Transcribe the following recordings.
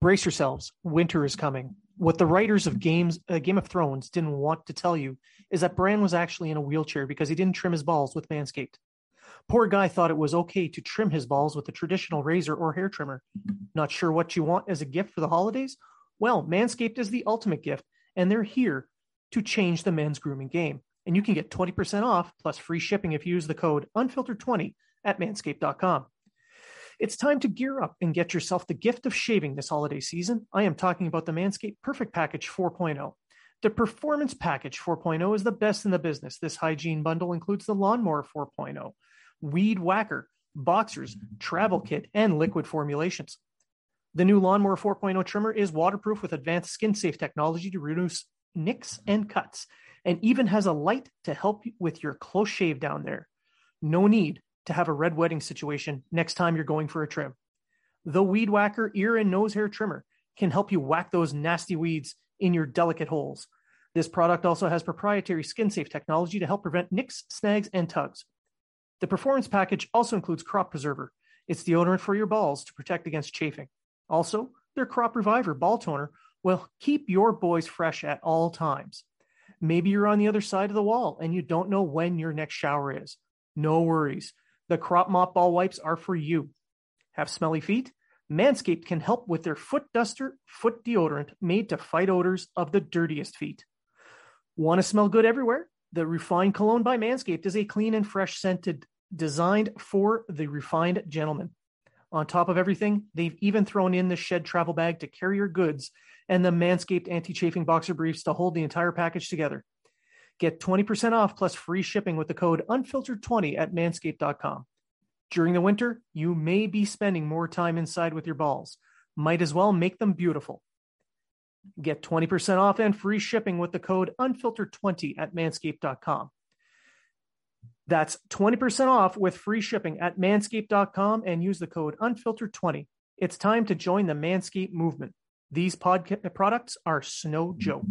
Brace yourselves winter is coming. What the writers of games uh, game of thrones didn't want to tell you is that bran was actually in a wheelchair because he didn't trim his balls with manscaped. Poor guy thought it was okay to trim his balls with a traditional razor or hair trimmer. Not sure what you want as a gift for the holidays? Well manscaped is the ultimate gift and they're here to change the men's grooming game. And you can get 20% off plus free shipping if you use the code unfiltered20 at manscaped.com it's time to gear up and get yourself the gift of shaving this holiday season. I am talking about the Manscaped Perfect Package 4.0. The Performance Package 4.0 is the best in the business. This hygiene bundle includes the Lawnmower 4.0, Weed Whacker, Boxers, Travel Kit, and liquid formulations. The new Lawnmower 4.0 trimmer is waterproof with advanced skin safe technology to reduce nicks and cuts, and even has a light to help with your close shave down there. No need to have a red wedding situation next time you're going for a trim. The Weed Whacker ear and nose hair trimmer can help you whack those nasty weeds in your delicate holes. This product also has proprietary skin safe technology to help prevent nicks, snags, and tugs. The performance package also includes Crop Preserver. It's deodorant for your balls to protect against chafing. Also, their Crop Reviver ball toner will keep your boys fresh at all times. Maybe you're on the other side of the wall and you don't know when your next shower is. No worries. The crop mop ball wipes are for you. Have smelly feet? Manscaped can help with their foot duster foot deodorant made to fight odors of the dirtiest feet. Want to smell good everywhere? The Refined Cologne by Manscaped is a clean and fresh scented designed for the refined gentleman. On top of everything, they've even thrown in the shed travel bag to carry your goods and the Manscaped anti chafing boxer briefs to hold the entire package together. Get 20% off plus free shipping with the code unfiltered20 at manscaped.com. During the winter, you may be spending more time inside with your balls. Might as well make them beautiful. Get 20% off and free shipping with the code unfiltered20 at manscaped.com. That's 20% off with free shipping at manscaped.com and use the code unfiltered20. It's time to join the Manscaped movement. These podca- products are no joke.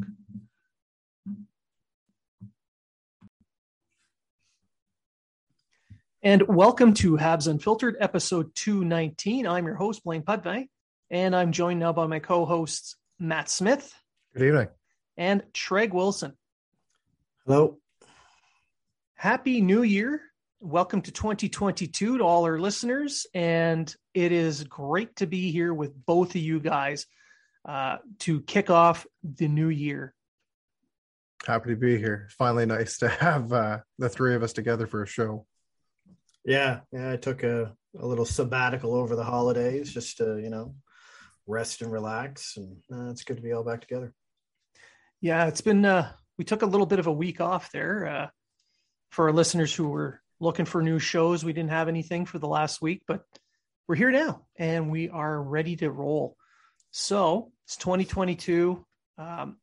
And welcome to Habs Unfiltered, episode 219. I'm your host, Blaine Putney, and I'm joined now by my co hosts, Matt Smith. Good evening. And Treg Wilson. Hello. Happy New Year. Welcome to 2022 to all our listeners. And it is great to be here with both of you guys uh, to kick off the new year. Happy to be here. Finally, nice to have uh, the three of us together for a show. Yeah, yeah. I took a, a little sabbatical over the holidays just to, you know, rest and relax. And uh, it's good to be all back together. Yeah, it's been, uh, we took a little bit of a week off there. Uh, for our listeners who were looking for new shows, we didn't have anything for the last week, but we're here now and we are ready to roll. So it's 2022. Um,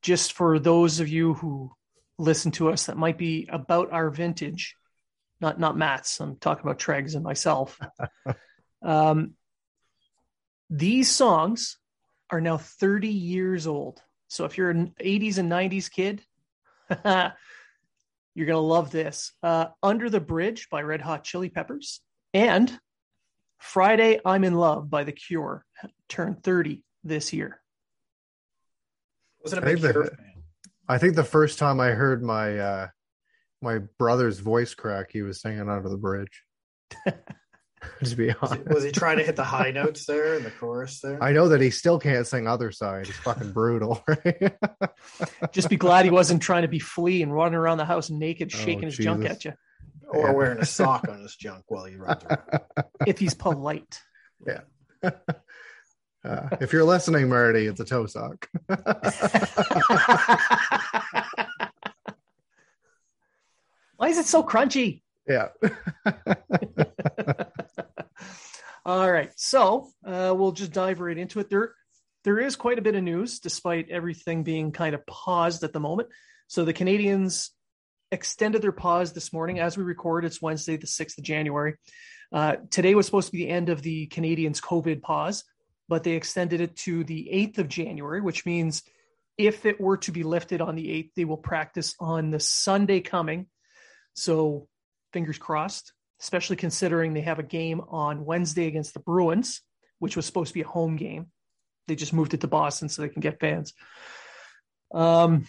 just for those of you who listen to us that might be about our vintage, not not Matt's. I'm talking about Treg's and myself. um, these songs are now 30 years old. So if you're an 80s and 90s kid, you're gonna love this. Uh, Under the Bridge by Red Hot Chili Peppers and Friday, I'm in Love by The Cure turned 30 this year. Wasn't a I big think Cure. I think the first time I heard my uh my brother's voice crack, he was singing under the bridge. to be Was he, honest. was he trying to hit the high notes there in the chorus there? I know that he still can't sing other side. He's fucking brutal, right? Just be glad he wasn't trying to be flea and running around the house naked, Oh, shaking his junk at you. or Yeah. wearing a sock on his junk while he runs around. If he's polite. Uh, if you're listening, Marty, it's a toe sock. Why is it so crunchy? yeah. All right, so uh, we'll just dive right into it. There, there is quite a bit of news, despite everything being kind of paused at the moment. So the Canadiens extended their pause this morning as we record. It's Wednesday, the sixth of January. Uh, today was supposed to be the end of the Canadiens' COVID pause, but they extended it to the eighth of January, which means if it were to be lifted on the eighth, they will practice on the Sunday coming. So fingers crossed, especially considering they have a game on Wednesday against the Bruins, which was supposed to be a home game. They just moved it to Boston so they can get fans. Um,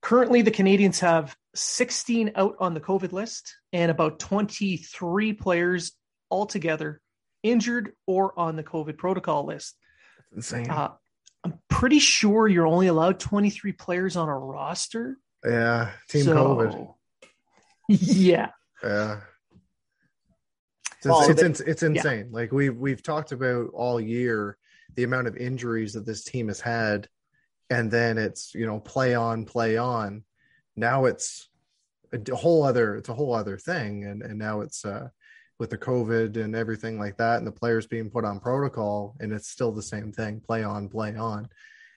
currently, the Canadiens have 16 out on the COVID list and about 23 players altogether injured or on the COVID protocol list. Insane. Uh, I'm pretty sure you're only allowed 23 players on a roster. yeah. Team So- COVID. Yeah. Yeah. It's, Well, it's, it's, it's insane. Like we've we've talked about all year the amount of injuries that this team has had, and then it's you know play on, play on. Now it's a whole other it's a whole other thing, and and now it's uh with the COVID and everything like that, and the players being put on protocol, and it's still the same thing: play on, play on,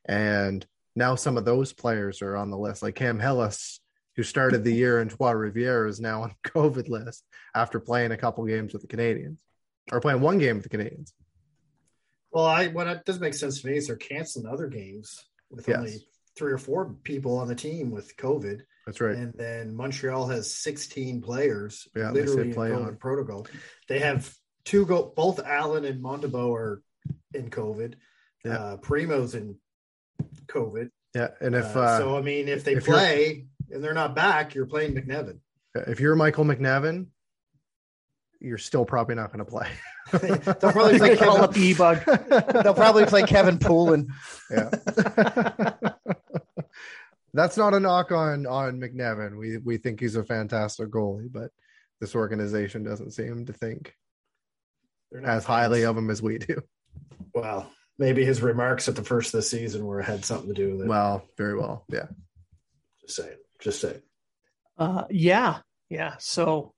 and now some of those players are on the list, like Cam Hillis who started the year in Trois Rivières, is now on COVID list after playing a couple games with the Canadiens or playing one game with the Canadiens. Well, I what it does make sense to me is they're canceling other games with Yes. only three or four people on the team with COVID, That's right. and then Montreal has 16 players Yeah, literally in COVID on. protocol. They have two go both Allen and Montembeault are in COVID. Yeah. Uh, Primeau's in COVID. Yeah, and if Uh, uh, so, I mean, if they if play and they're not back, you're playing McNiven. if you're Michael McNiven, you're still probably not going to play. They'll probably play Call Kevin, up the e-bug. they'll probably play Kevin Poulin. yeah. That's not a knock on on McNiven. We we think he's a fantastic goalie, but this organization doesn't seem to think They're not as highly of him as we do. Well, maybe his remarks at the first of the season were had something to do with it. Well, very well. Yeah. just saying. Just saying. Uh, yeah, yeah. So,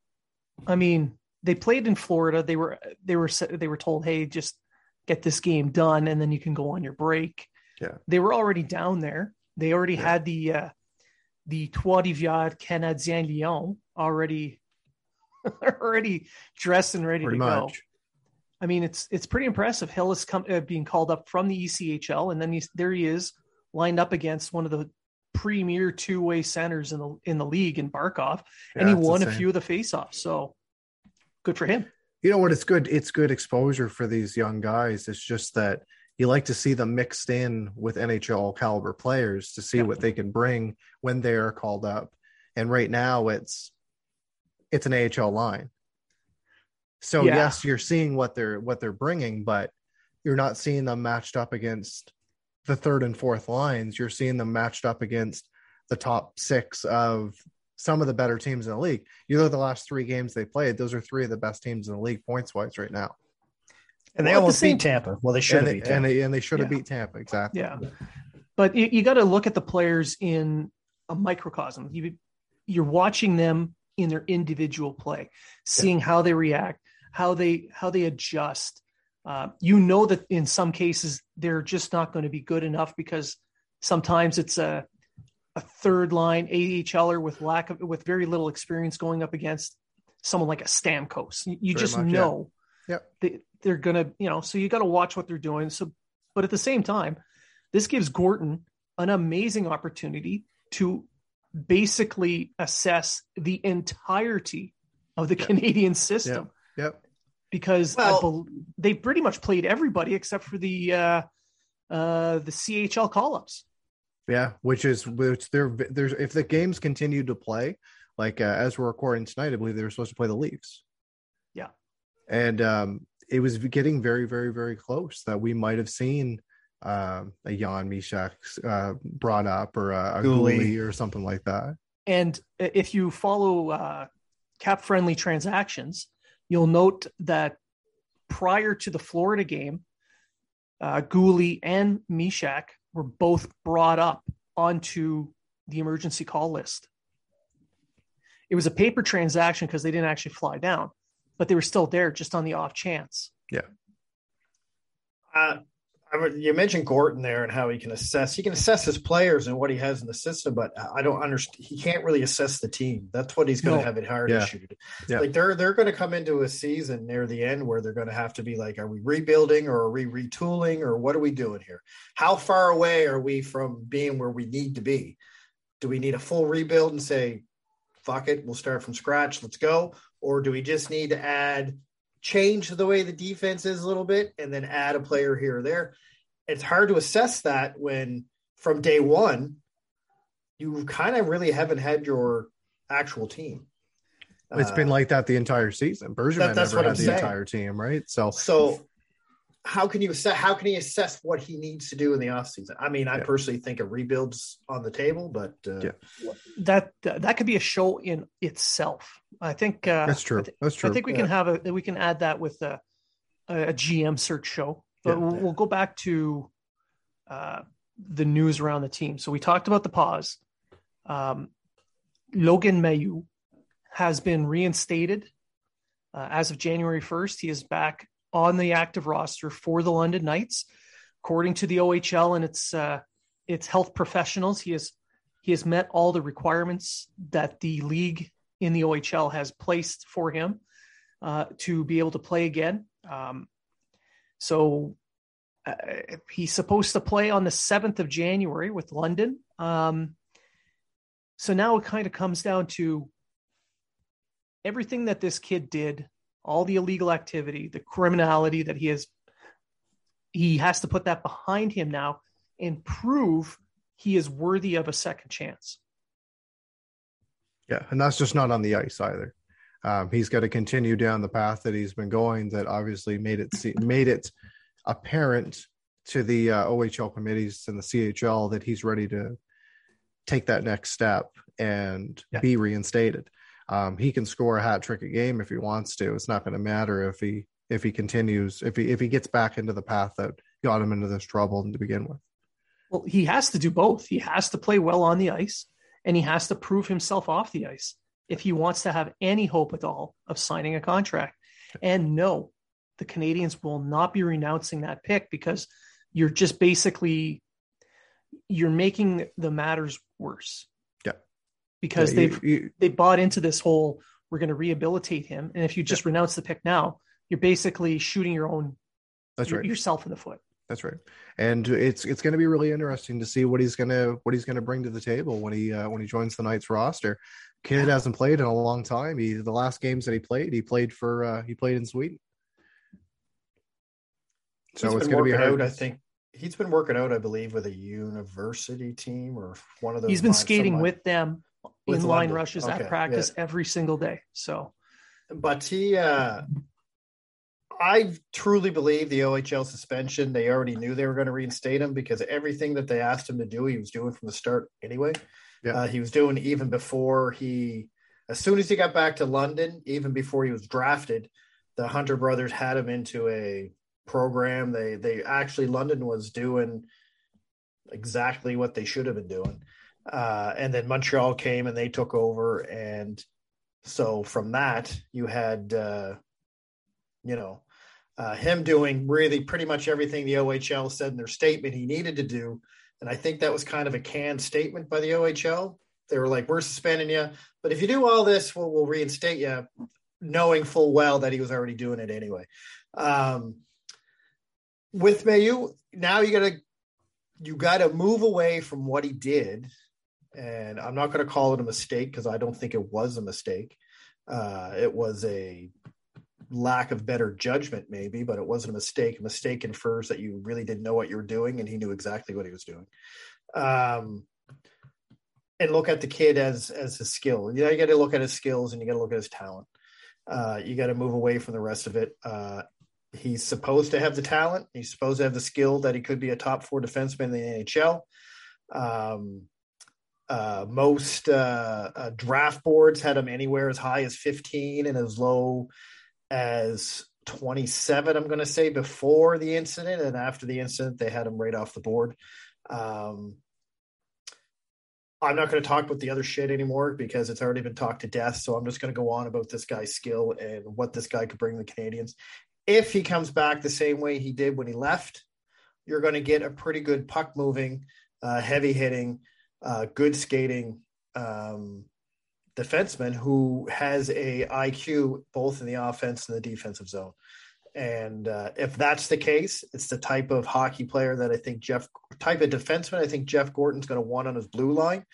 I mean, they played in Florida. They were they were they were told, hey, just get this game done, and then you can go on your break. Yeah. They were already down there. They already Yeah. had the uh, the Trois Rivières Canadien Lyon already already dressed and ready Pretty to go. I mean, it's it's pretty impressive. Hillis come, uh, being called up from the ECHL, and then he's there. He is lined up against one of the premier two way centers in the in the league in Barkov, and he Yeah, won a few of the faceoffs. So good for him. You know what? It's good. It's good exposure for these young guys. It's just that you like to see them mixed in with NHL caliber players to see Yeah. what they can bring when they are called up. And right now, it's it's an AHL line. So Yeah. yes, you're seeing what they're what they're bringing, but you're not seeing them matched up against the third and fourth lines. You're seeing them matched up against the top six of some of the better teams in the league. You know, the last three games they played, those are three of the best teams in the league points wise right now. And they Well, at the almost beat Tampa. Well, they should And have they, beat and Tampa. they, and they should have Yeah. beat Tampa. Exactly. Yeah, but you, you got to look at the players in a microcosm. You you're watching them in their individual play, seeing how they react, how they how they adjust. Uh, you know that in some cases they're just not going to be good enough because sometimes it's a a third line AHLer with lack of with very little experience going up against someone like a Stamkos. You, you just much, yeah. know Yep. they, they're gonna you know so you got to watch what they're doing. So, but at the same time, this gives Gorton an amazing opportunity to basically assess the entirety of the Yeah. Canadian system. Yep. Because Well- bel they pretty much played everybody except for the uh, uh, the CHL call ups. Yeah, which is which they're there's if the games continue to play, like uh, as we're recording tonight, I believe they were supposed to play the Leafs. Yeah. and um, it was getting very, very, very close that we might have seen um, a Jan Mysak uh, brought up or a, a Guhle. Guhle or something like that. And if you follow uh, cap friendly transactions, you'll note that prior to the Florida game, uh, Guhle and Mysak were both brought up onto the emergency call list. It was a paper transaction because they didn't actually fly down, but they were still there just on the off chance. Yeah. Uh, I would- you mentioned Gorton there and how he can assess. He can assess his players and what he has in the system, but I don't understand. He can't really assess the team. That's what he's going to have it hard Yeah. issue. do. Yeah. Like they're they're going to come into a season near the end where they're going to have to be like, are we rebuilding or are we retooling or what are we doing here? How far away are we from being where we need to be? Do we need a full rebuild and say, fuck it, we'll start from scratch, let's go, or do we just need to add change the way the defense is a little bit and then add a player here or there. It's hard to assess that when from day one, you kind of really haven't had your actual team. It's been Uh, like that the entire season. Bergevin That- that's never what had the saying. entire team, right? So so. How can you assess? How can he assess what he needs to do in the offseason? I mean, I Yeah. personally think a rebuild's on the table, but uh, Yeah. That that could be a show in itself. I think uh, that's true. I That's true. I think we can have a we can add that with a a GM search show. But Yeah. we'll, we'll go back to uh, the news around the team. So we talked about the pause. Um, Logan Mailloux has been reinstated uh, as of January 1st. He is back on the active roster for the London Knights, according to the OHL and its uh, its health professionals. He has he has met all the requirements that the league in the OHL has placed for him uh, to be able to play again. Um, so uh, he's supposed to play on the 7th of January with London. Um, so now it kind of comes down to everything that this kid did, all the illegal activity, the criminality that he has. He has to put that behind him now and prove he is worthy of a second chance. Yeah, and that's just not on the ice either. Um, he's got to continue down the path that he's been going. That obviously made it se- made it apparent to the uh, OHL committees and the CHL that he's ready to take that next step and Yeah. be reinstated. Um, he can score a hat trick a game if he wants to. It's not going to matter if he if he continues if he if he gets back into the path that got him into this trouble to begin with. Well, he has to do both. He has to play well on the ice and he has to prove himself off the ice if he wants to have any hope at all of signing a contract. And no, the Canadiens will not be renouncing that pick because you're just basically you're making the matters worse. Yeah. Because Yeah, they've you- they bought into this whole we're going to rehabilitate him and if you just renounce the pick now, you're basically shooting your own that's right. yourself in the foot. That's right, and it's it's going to be really interesting to see what he's going to what he's going to bring to the table when he uh, when he joins the Knights roster. Kid hasn't played in a long time. He the last games that he played, he played for uh, he played in Sweden. So He's it's going to be hard. out. I think he's been working out. I believe with a university team or one of those. He's been lines, skating some with them With in line rushes Okay, at practice every single day. So but he uh I truly believe the OHL suspension, they already knew they were going to reinstate him because everything that they asked him to do, he was doing from the start anyway. Yeah. Uh, he was doing even before he, as soon as he got back to London, even before he was drafted, the Hunter brothers had him into a program. They, they actually, London was doing exactly what they should have been doing. Uh, and then Montreal came and they took over. And so from that, you had, uh, you know, uh, him doing really pretty much everything the OHL said in their statement he needed to do. And I think that was kind of a canned statement by the OHL. They were like, we're suspending you, but if you do all this, we'll, we'll reinstate you, knowing full well that he was already doing it anyway. Um, with Mailloux, now you got to you got to move away from what he did, and I'm not going to call it a mistake because I don't think it was a mistake. Uh, it was a lack of better judgment, maybe, but it wasn't a mistake. A mistake infers that you really didn't know what you were doing, and he knew exactly what he was doing. Um, and look at the kid as as his skill. You know, you got to look at his skills and you got to look at his talent. Uh, you got to move away from the rest of it. Uh, he's supposed to have the talent. He's supposed to have the skill that he could be a top four defenseman in the NHL. Um, uh, most uh, uh, draft boards had him anywhere as high as 15 and as low as 27, I'm going to say, before the incident. And after the incident, they had him right off the board. Um, I'm not going to talk about the other shit anymore because it's already been talked to death. So I'm just going to go on about this guy's skill and what this guy could bring the Canadiens. If he comes back the same way he did when he left, you're going to get a pretty good puck moving, uh, heavy hitting, uh, good skating um, defenseman who has a IQ both in the offense and the defensive zone. And uh, if that's the case, it's the type of hockey player that I think Jeff, type of defenseman, I think Jeff Gorton's going to want on his blue line.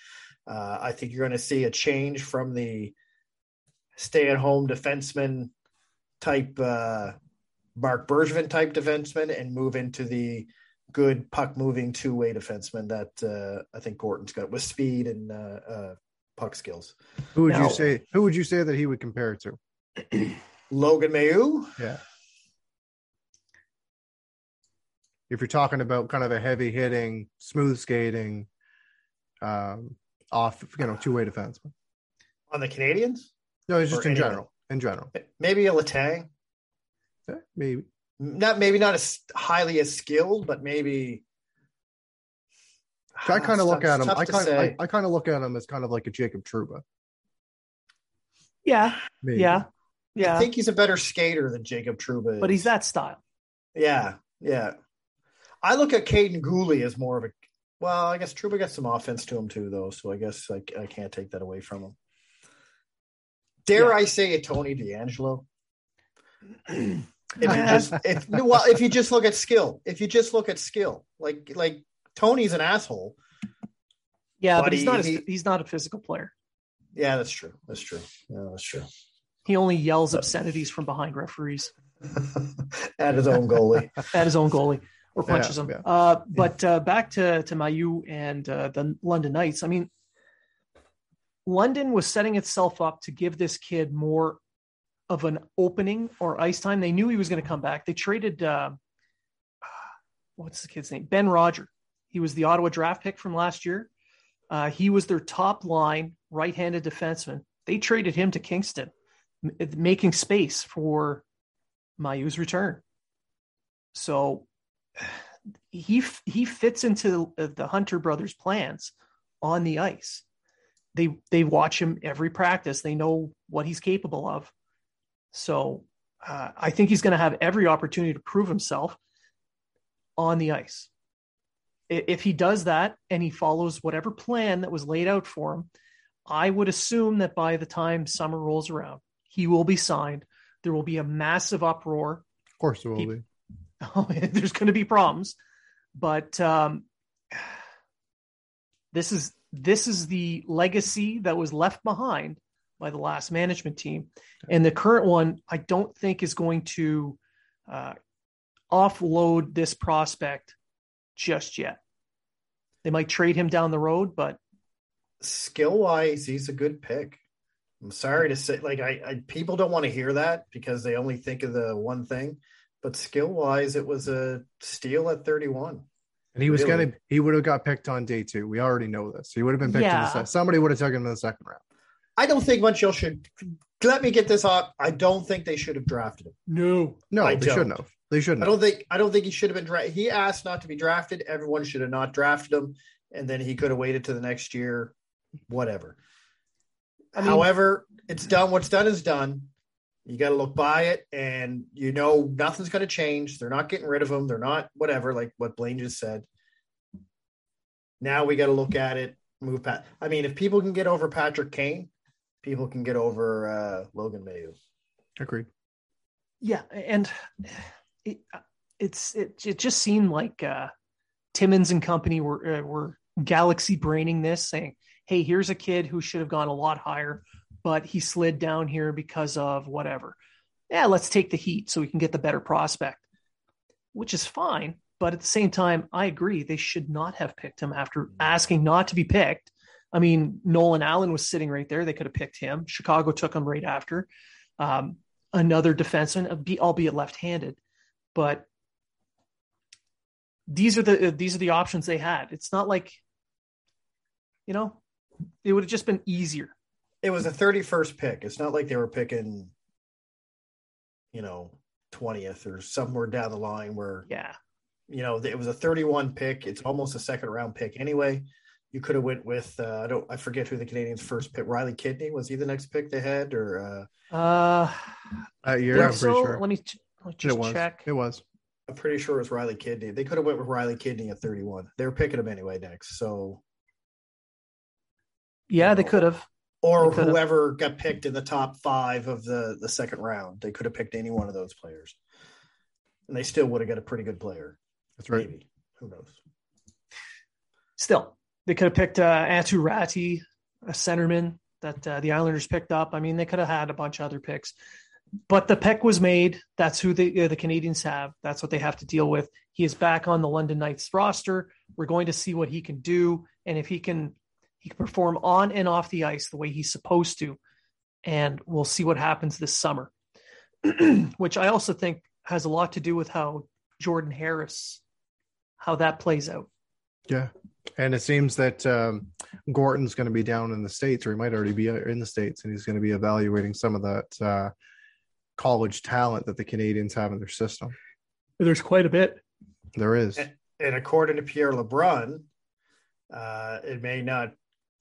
Uh, I think you're going to see a change from the stay at home defenseman type, uh, Marc Bergevin type defenseman and move into the good puck moving two way defenseman that uh, I think Gorton's got with speed and uh, uh, puck skills. Who would now, you say? Who would you say that he would compare it to? Logan Mailloux. Yeah. if you're talking about kind of a heavy hitting, smooth skating, um, off, you know, two way defenseman. On the Canadiens? No, it's just or in anyone? general. In general. Maybe a Letang. Yeah, maybe. Not maybe not as highly as skilled, but maybe. I kind of look at him. I kind of I, I kind of look at him as kind of like a Jacob Trouba. Yeah. Maybe. Yeah. Yeah. I think he's a better skater than Jacob Trouba. But he's that style. Yeah. Yeah. I look at Kaiden Guhle as more of a well, I guess Trouba got some offense to him too, though. So I guess I, I can't take that away from him. Dare yeah. I say a Tony DeAngelo? if you just if well, if you just look at skill, if you just look at skill, like like Tony's an asshole. Yeah, but, but he's he, not a, he, he's not a physical player. Yeah, that's true. That's true. Yeah, that's true. He only yells obscenities from behind referees. At his own goalie. At his own goalie or punches yeah, him. Yeah. Uh, but uh, back to to Mailloux and uh, the London Knights. I mean, London was setting itself up to give this kid more of an opening or ice time. They knew he was going to come back. They traded uh, what's the kid's name? Ben Roger. He was the Ottawa draft pick from last year. Uh, he was their top line right-handed defenseman. They traded him to Kingston, making space for Mailloux's return. So he he fits into the Hunter brothers' plans on the ice. They they watch him every practice. They know what he's capable of. So uh, I think he's going to have every opportunity to prove himself on the ice. If he does that and he follows whatever plan that was laid out for him, I would assume that by the time summer rolls around, he will be signed. There will be a massive uproar. Of course, there will he, be. there's going to be problems, but um, this is this is the legacy that was left behind by the last management team, and the current one I don't think is going to uh, offload this prospect just yet. They might trade him down the road, but skill wise, he's a good pick. I'm sorry to say, like I, I people don't want to hear that because they only think of the one thing but skill wise, it was a steal at 31. And he was really. gonna he would have got picked on day two. We already know this. He would have been picked yeah. in the second. Somebody would have taken him in the second round. I don't think Montreal should let me get this off. I don't think they should have drafted him. No. No, I they don't. shouldn't have. They shouldn't. I don't think I don't think he should have been drafted. He asked not to be drafted. Everyone should have not drafted him. And then he could have waited to the next year. Whatever. I mean, However, it's done. What's done is done. You got to look by it, and you know nothing's going to change. They're not getting rid of him. They're not whatever, like what Blaine just said. Now we got to look at it, move past. I mean, if people can get over Patrick Kane, people can get over uh, Logan Mailloux. Agreed. Yeah, and it, it's it, it just seemed like uh, Timmins and company were uh, were galaxy braining this, saying, "Hey, here's a kid who should have gone a lot higher." but he slid down here because of whatever. yeah, let's take the heat so we can get the better prospect, which is fine. But at the same time, I agree they should not have picked him after asking not to be picked. I mean, Nolan Allan was sitting right there. They could have picked him. Chicago took him right after. Um, another defenseman, albeit left-handed, but these are the these are the options they had. It's not like, you know, it would have just been easier. It was a 31st pick. It's not like they were picking, you know, 20th or somewhere down the line where, yeah, you know, it was a 31 pick. It's almost a second round pick anyway. You could have went with uh, I don't I forget who the Canadiens' first pick. Riley Kidney was he the next pick they had or uh, uh uh, you're pretty so. sure. Let me, let me just it was. check. It was. I'm pretty sure it was Riley Kidney. They could have went with Riley Kidney at 31. They were picking him anyway next. So Yeah, they could have. or whoever got picked in the top five of the the second round, they could have picked any one of those players, and they still would have got a pretty good player. That's right. Maybe who knows? Still, they could have picked uh, Räty, a centerman that uh, the Islanders picked up. I mean, they could have had a bunch of other picks, but the pick was made. That's who the uh, the Canadiens have. That's what they have to deal with. He is back on the London Knights roster. We're going to see what he can do, and if he can, he can perform on and off the ice the way he's supposed to, and we'll see what happens this summer. Which I also think has a lot to do with how Jordan Harris, how that plays out. Yeah. And it seems that um, Gorton's going to be down in the States, or he might already be uh, in the States, and he's going to be evaluating some of that uh, college talent that the Canadiens have in their system. There's quite a bit. There is. And according to Pierre LeBrun, uh, it may not.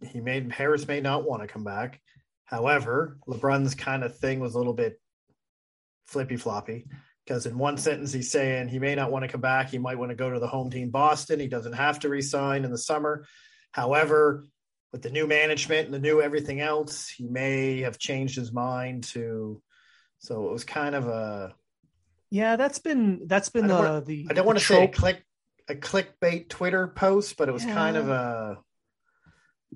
He may Harris may not want to come back. However, LeBrun's kind of thing was a little bit flippy floppy because in one sentence he's saying he may not want to come back. He might want to go to the home team Boston. He doesn't have to resign in the summer. However, with the new management and the new everything else, he may have changed his mind to. So it was kind of a. Yeah, that's been that's been I the wanna- the. I don't want to say a click a clickbait Twitter post, but it was kind of a.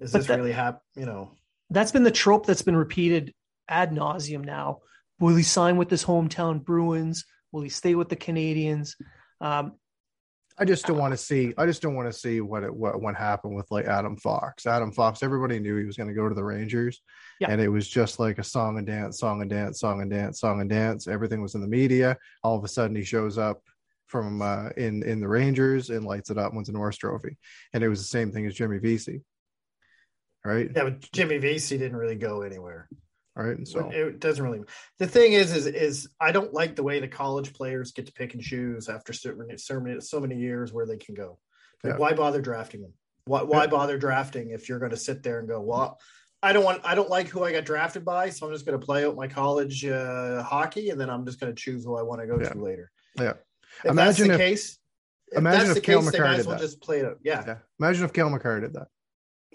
Is But this that- really hap? You know, That's been the trope that's been repeated ad nauseum. Now, will he sign with his hometown Bruins? Will he stay with the Canadiens? Um, I just don't want to see. I just don't want to see what it what what happened with like Adam Fox. Adam Fox. Everybody knew he was going to go to the Rangers, Yeah. and it was just like a song and dance, song and dance, song and dance, song and dance. Everything was in the media. All of a sudden, he shows up from uh, in in the Rangers and lights it up, wins a Norris Trophy, and it was the same thing as Jimmy Vesey, right? yeah, but Jimmy Vesey didn't really go anywhere. Right. And so it doesn't really. The thing is, is, is I don't like the way the college players get to pick and choose after certain, so many, so many years where they can go. Like, Yeah. why bother drafting them? Why, why Yeah. bother drafting if you're going to sit there and go, well, I don't want, I don't like who I got drafted by, so I'm just going to play out my college uh, hockey, and then I'm just going to choose who I want to go Yeah. to later. Yeah. If Imagine that's the if- case. If imagine that's the if they Makar did well that. just play it out. Yeah. yeah, imagine if Cale Makar did that.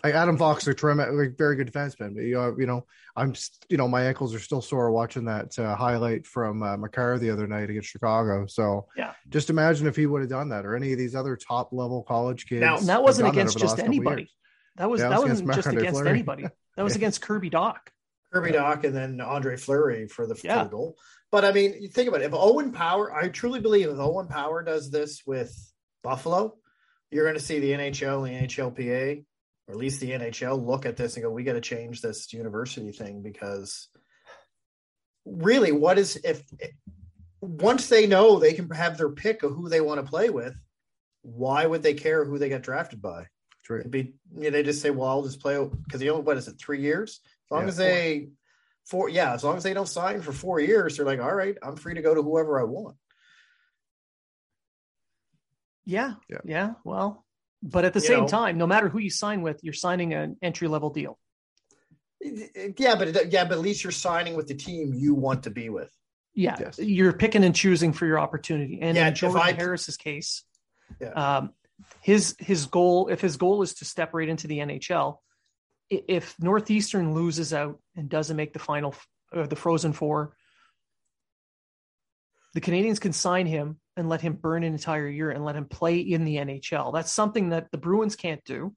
Like Adam Fox, a terrific, like, very good defenseman. But you know, you know, I'm, just, you know, my ankles are still sore watching that uh, highlight from uh, Makar the other night against Chicago. So Yeah. just imagine if he would have done that, or any of these other top level college kids. Now- that wasn't done that against just anybody. That was Yeah, that was wasn't just Marc-Andre against Fleury. anybody. That was Yeah. against Kirby Dach. Kirby Yeah. Dach and then Andre Fleury for the, for Yeah. the goal. But I mean, you think about it. If Owen Power, I truly believe if Owen Power does this with Buffalo, you're going to see the NHL the NHLPA, or at least the NHL, look at this and go, "We got to change this university thing because really, what is if once they know they can have their pick of who they want to play with, why would they care who they got drafted by? True. It'd be you know, they just say, "Well, I'll just play because you only what is it, three years? As long Yeah, as they four, yeah, as long as they don't sign for four years, they're like, all right, I'm free to go to whoever I want. Yeah, Yeah. yeah. Well, but at the You same know- time, no matter who you sign with, you're signing an entry level deal. Yeah, but yeah, but at least you're signing with the team you want to be with. Yeah, Yes. you're picking and choosing for your opportunity. And Yeah, in Jordan I- Harris's case, Yeah. um, his his goal, if his goal is to step right into the NHL, if Northeastern loses out and doesn't make the final, f- uh, the Frozen Four, the Canadiens can sign him and let him burn an entire year and let him play in the NHL. That's something that the Bruins can't do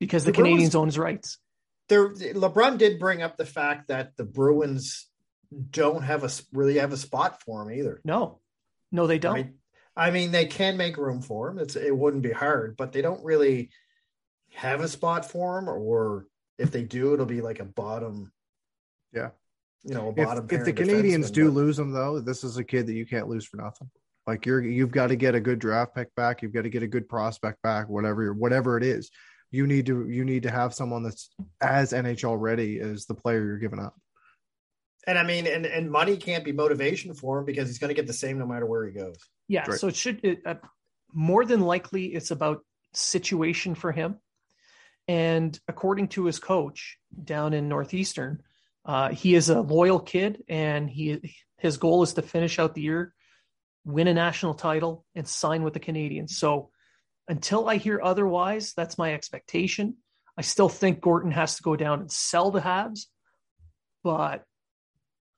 because the, The Bruins- Canadiens own his rights. there LeBrun did bring up the fact that the Bruins don't have a really have a spot for him either. No, no, they don't. I mean, I mean, they can make room for him. It's it wouldn't be hard, but they don't really have a spot for him, or if they do, it'll be like a bottom. Yeah, you know, if, if the Canadiens do but... lose him, though, this is a kid that you can't lose for nothing. Like you're you've got to get a good draft pick back. You've got to get a good prospect back. Whatever whatever it is, you need to you need to have someone that's as NHL ready as the player you're giving up. And I mean, and and money can't be motivation for him because he's going to get the same no matter where he goes. Yeah, right. so it should it, uh, more than likely it's about situation for him. And according to his coach down in Northeastern, uh, he is a loyal kid, and he his goal is to finish out the year win a national title, and sign with the Canadiens. So until I hear otherwise, that's my expectation. I still think Gorton has to go down and sell the Habs, but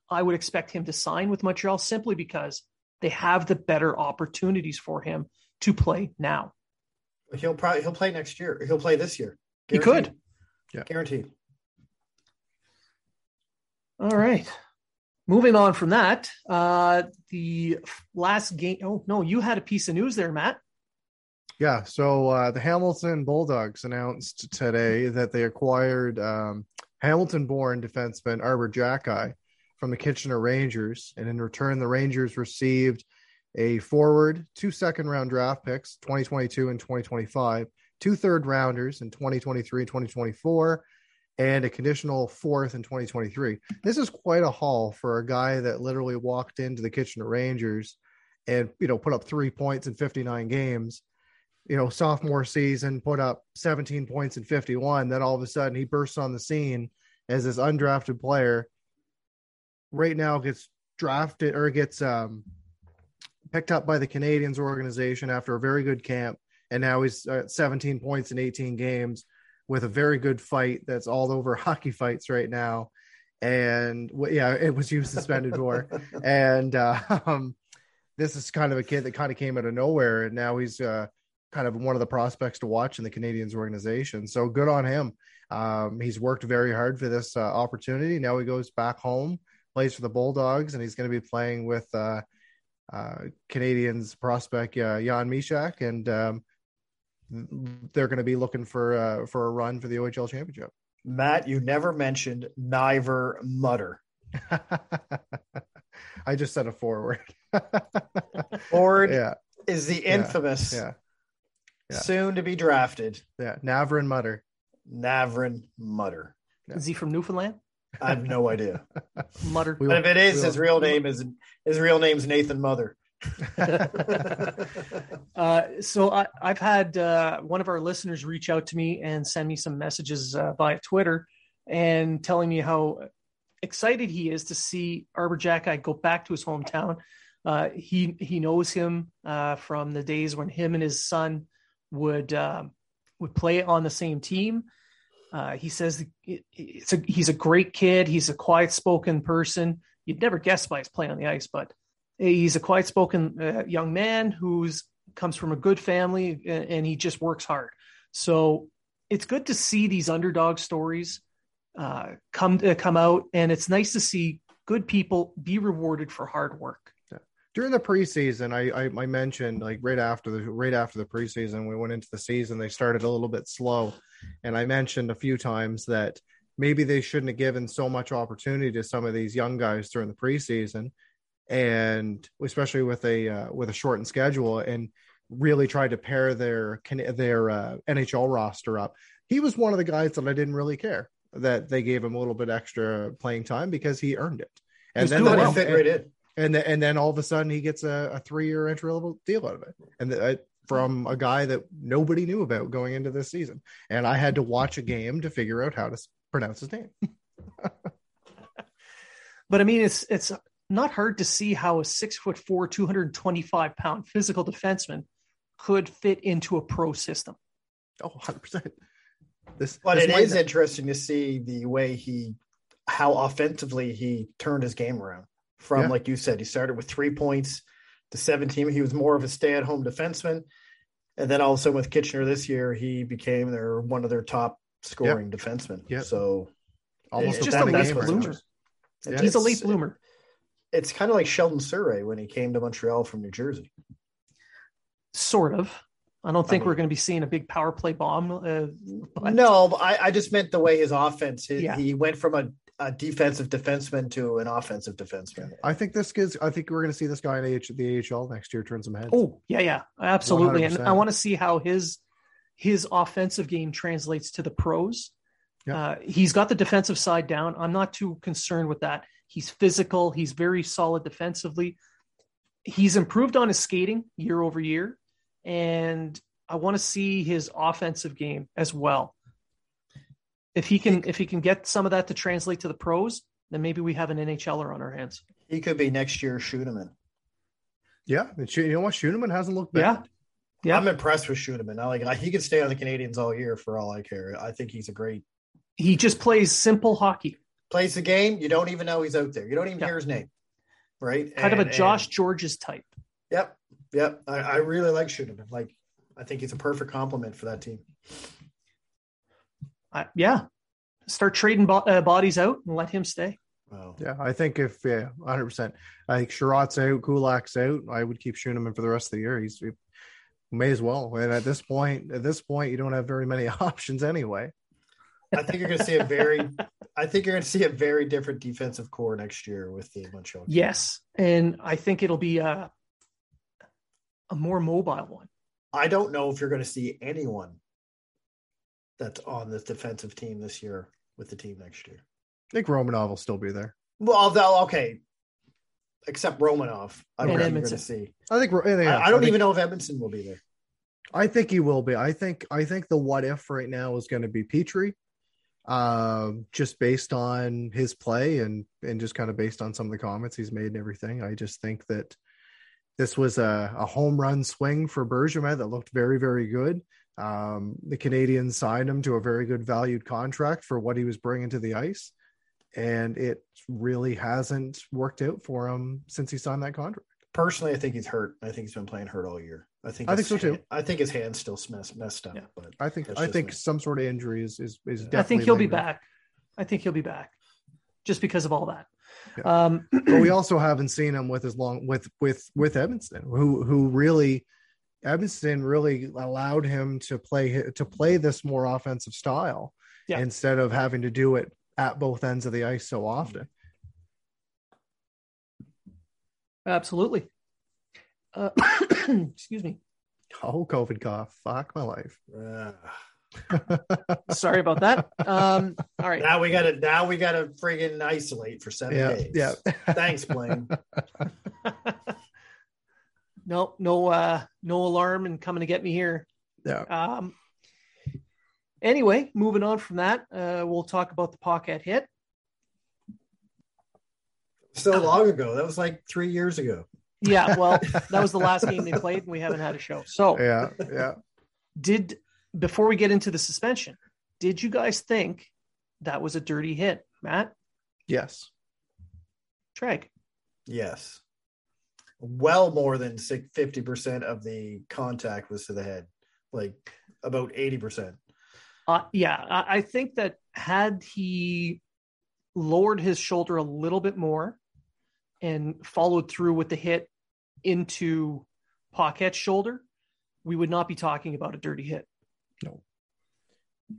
I would expect him to sign with Montreal simply because they have the better opportunities for him to play now. He'll probably he'll play next year. He'll play this year. Guaranteed. He could. Yeah. Guaranteed. All right. Moving on from that, uh, the last game. Oh no, you had a piece of news there, Matt. Yeah, so uh, the Hamilton Bulldogs announced today that they acquired um, Hamilton-born defenseman Arber Xhekaj from the Kitchener Rangers, and in return, the Rangers received a forward, two second-round draft picks, 2022 and 2025, two third rounders in 2023 and 2024, and a conditional fourth in 2023. This is quite a haul for a guy that literally walked into the Kitchener Rangers and you know put up three points in 59 games. You know, sophomore season put up 17 points in 51. Then all of a sudden he bursts on the scene as this undrafted player. Right now gets drafted or gets um, picked up by the Canadiens organization after a very good camp, and now he's at 17 points in 18 games with a very good fight that's all over hockey fights right now. And yeah, it was used suspended for. and uh, um, this is kind of a kid that kind of came out of nowhere, and now he's uh, kind of one of the prospects to watch in the Canadiens organization. So good on him. Um, he's worked very hard for this uh, opportunity. Now he goes back home, plays for the Bulldogs, and he's going to be playing with uh, uh, Canadiens prospect uh, Jan Mysak. And um, they're going to be looking for uh, for a run for the OHL championship. Matt, you never mentioned Niver Mutter. I just said a forward. forward yeah. is the infamous, yeah. yeah. soon to be drafted. Yeah, Navrin Mutter. Navrin Mutter. Yeah. Is he from Newfoundland? I have no idea. Mutter. But if it is, his real name is his real name's Nathan Mother. uh, so I, have had uh, one of our listeners reach out to me and send me some messages uh, via Twitter and telling me how excited he is to see Arber Xhekaj go back to his hometown. Uh, he he knows him uh, from the days when him and his son would um, would play on the same team. Uh, he says a, he's a great kid. He's a quiet spoken person. You'd never guess by his play on the ice, but he's a quiet spoken uh, young man who's comes from a good family and, and, he just works hard. So it's good to see these underdog stories uh, come uh, come out and it's nice to see good people be rewarded for hard work. During the preseason I, I, I mentioned like right after the right after the preseason we went into the season they started a little bit slow. And i mentioned a few times that maybe they shouldn't have given so much opportunity to some of these young guys during the preseason and especially with a uh, with a shortened schedule and really tried to pair their their uh, NHL roster up. He was one of the guys that I didn't really care that they gave him a little bit extra playing time because he earned it. And then the, well. fit right in. And, the, and then all of a sudden he gets a, a three year entry level deal out of it. And the, uh, from a guy that nobody knew about going into this season. And I had to watch a game to figure out how to pronounce his name. but I mean, it's it's not hard to see how a six foot four, 225 pound physical defenseman could fit into a pro system. Oh, 100%. This, but this it is interesting to see the way he, how offensively he turned his game around. From, yeah. like you said, he started with three points to 17. He was more of a stay at home defenseman. And then all of a sudden with Kitchener this year, he became their one of their top scoring defensemen. Yep. So Almost It's just a point late bloomer. Yeah. He's a it's- late bloomer. It's kind of like Sheldon Souray when he came to Montreal from New Jersey. Sort of. I don't think I we're going to be seeing a big power play bomb. Uh, but No, I, I just meant the way his offense. His, Yeah. He went from a, a defensive defenseman to an offensive defenseman. I think this gives. I think we're going to see this guy in AH, the AHL next year turn some heads. Oh, yeah, yeah, absolutely. And 100%. I want to see how his his offensive game translates to the pros. Yeah. Uh, he's got the defensive side down. I'm not too concerned with that. He's physical. He's very solid defensively. He's improved on his skating year over year, and I want to see his offensive game as well. If he can, if he can get some of that to translate to the pros, then maybe we have an NHLer on our hands. He could be next year's Schueneman. Yeah, you know what? Schueneman hasn't looked bad. Yeah, Yeah. I'm impressed with Schueneman. I like he could stay on the Canadiens all year for all I care. I think he's a great he just plays simple hockey. Plays the game. You don't even know he's out there. You don't even Yeah. hear his name, right? Kind And- of a Josh and- Gorges type. Yep, yep. I, I really like Schueneman. Like I think he's a perfect complement for that team. I, yeah, start trading bo- uh, bodies out and let him stay. Wow. Yeah, I think if yeah, 100. percent I think Chiarot's out, Kulak's out. I would keep Schueneman for the rest of the year. He's he may as well. And at this point, at this point, you don't have very many options anyway. I think you're going to see a very, I think you're going to see a very different defensive core next year with the Montreal. Yes, and I think it'll be a a more mobile one. I don't know if you're going to see anyone that's on this defensive team this year with the team next year. I think Romanov will still be there. Well, although okay, except Romanov, I don't And think you're going to see. I think. Yeah, I, I don't think- even know if Edmundson will be there. I think he will be. I think. I think the what if right now is going to be Petry, um, just based on his play and and just kind of based on some of the comments he's made and everything. I just think that this was a, a home run swing for Bergevin that looked very very good. Um, the Canadiens signed him to a very good valued contract for what he was bringing to the ice, and it really hasn't worked out for him since he signed that contract. Personally, I think he's hurt. I think he's been playing hurt all year. I think. I think his so, too. hand- I think his hand's still messed messed up. Yeah. But I think. I think me. some sort of injury is is, is I definitely. I think he'll be back. I think he'll be back, just because of all that. Yeah. Um, but we also haven't seen him with as long with with with Edmundson, who who really Edmundson really allowed him to play to play this more offensive style Yeah. instead of having to do it at both ends of the ice so often. absolutely. Uh, excuse me. Oh, COVID cough! Fuck my life. uh, Sorry about that. Um, all right. now we got to now we got to friggin' isolate for seven yeah, days. yeah. Thanks, Blaine. no, no, uh, no alarm and coming to get me here. yeah. Um, anyway, moving on from that, uh, we'll talk about the Paquette hit. So long ago. That was like three years ago. Yeah, well, that was the last game they played, and we haven't had a show. So, Yeah, yeah. did before we get into the suspension, did you guys think that was a dirty hit, Matt Yes. Treg? Yes. Well more than fifty percent of the contact was to the head, like about eighty percent. Uh, yeah, I, I think that had he lowered his shoulder a little bit more and followed through with the hit into Paquette's shoulder, we would not be talking about a dirty hit. No.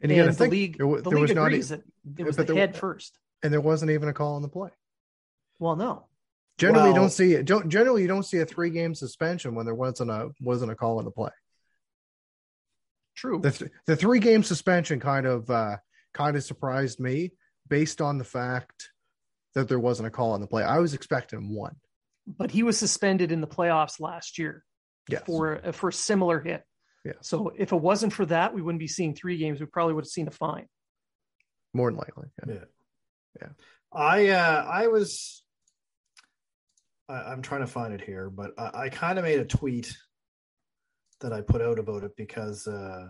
And you got to the think league, there wa- the there league was not, agrees e- that it was but the there- head first. and there wasn't even a call on the play. Well, no, Generally, you don't see it. Don't generally you don't see a three game suspension when there wasn't a wasn't a call on the play. true. the th- the three game suspension kind of uh kind of surprised me based on the fact that there wasn't a call on the play. I was expecting one. But he was suspended in the playoffs last year Yes. for uh, for a similar hit. Yeah. So if it wasn't for that, we wouldn't be seeing three games. We probably would have seen a fine. more than likely. Yeah. Yeah. Yeah. I uh I was I, I'm trying to find it here, but I, I kind of made a tweet that I put out about it because uh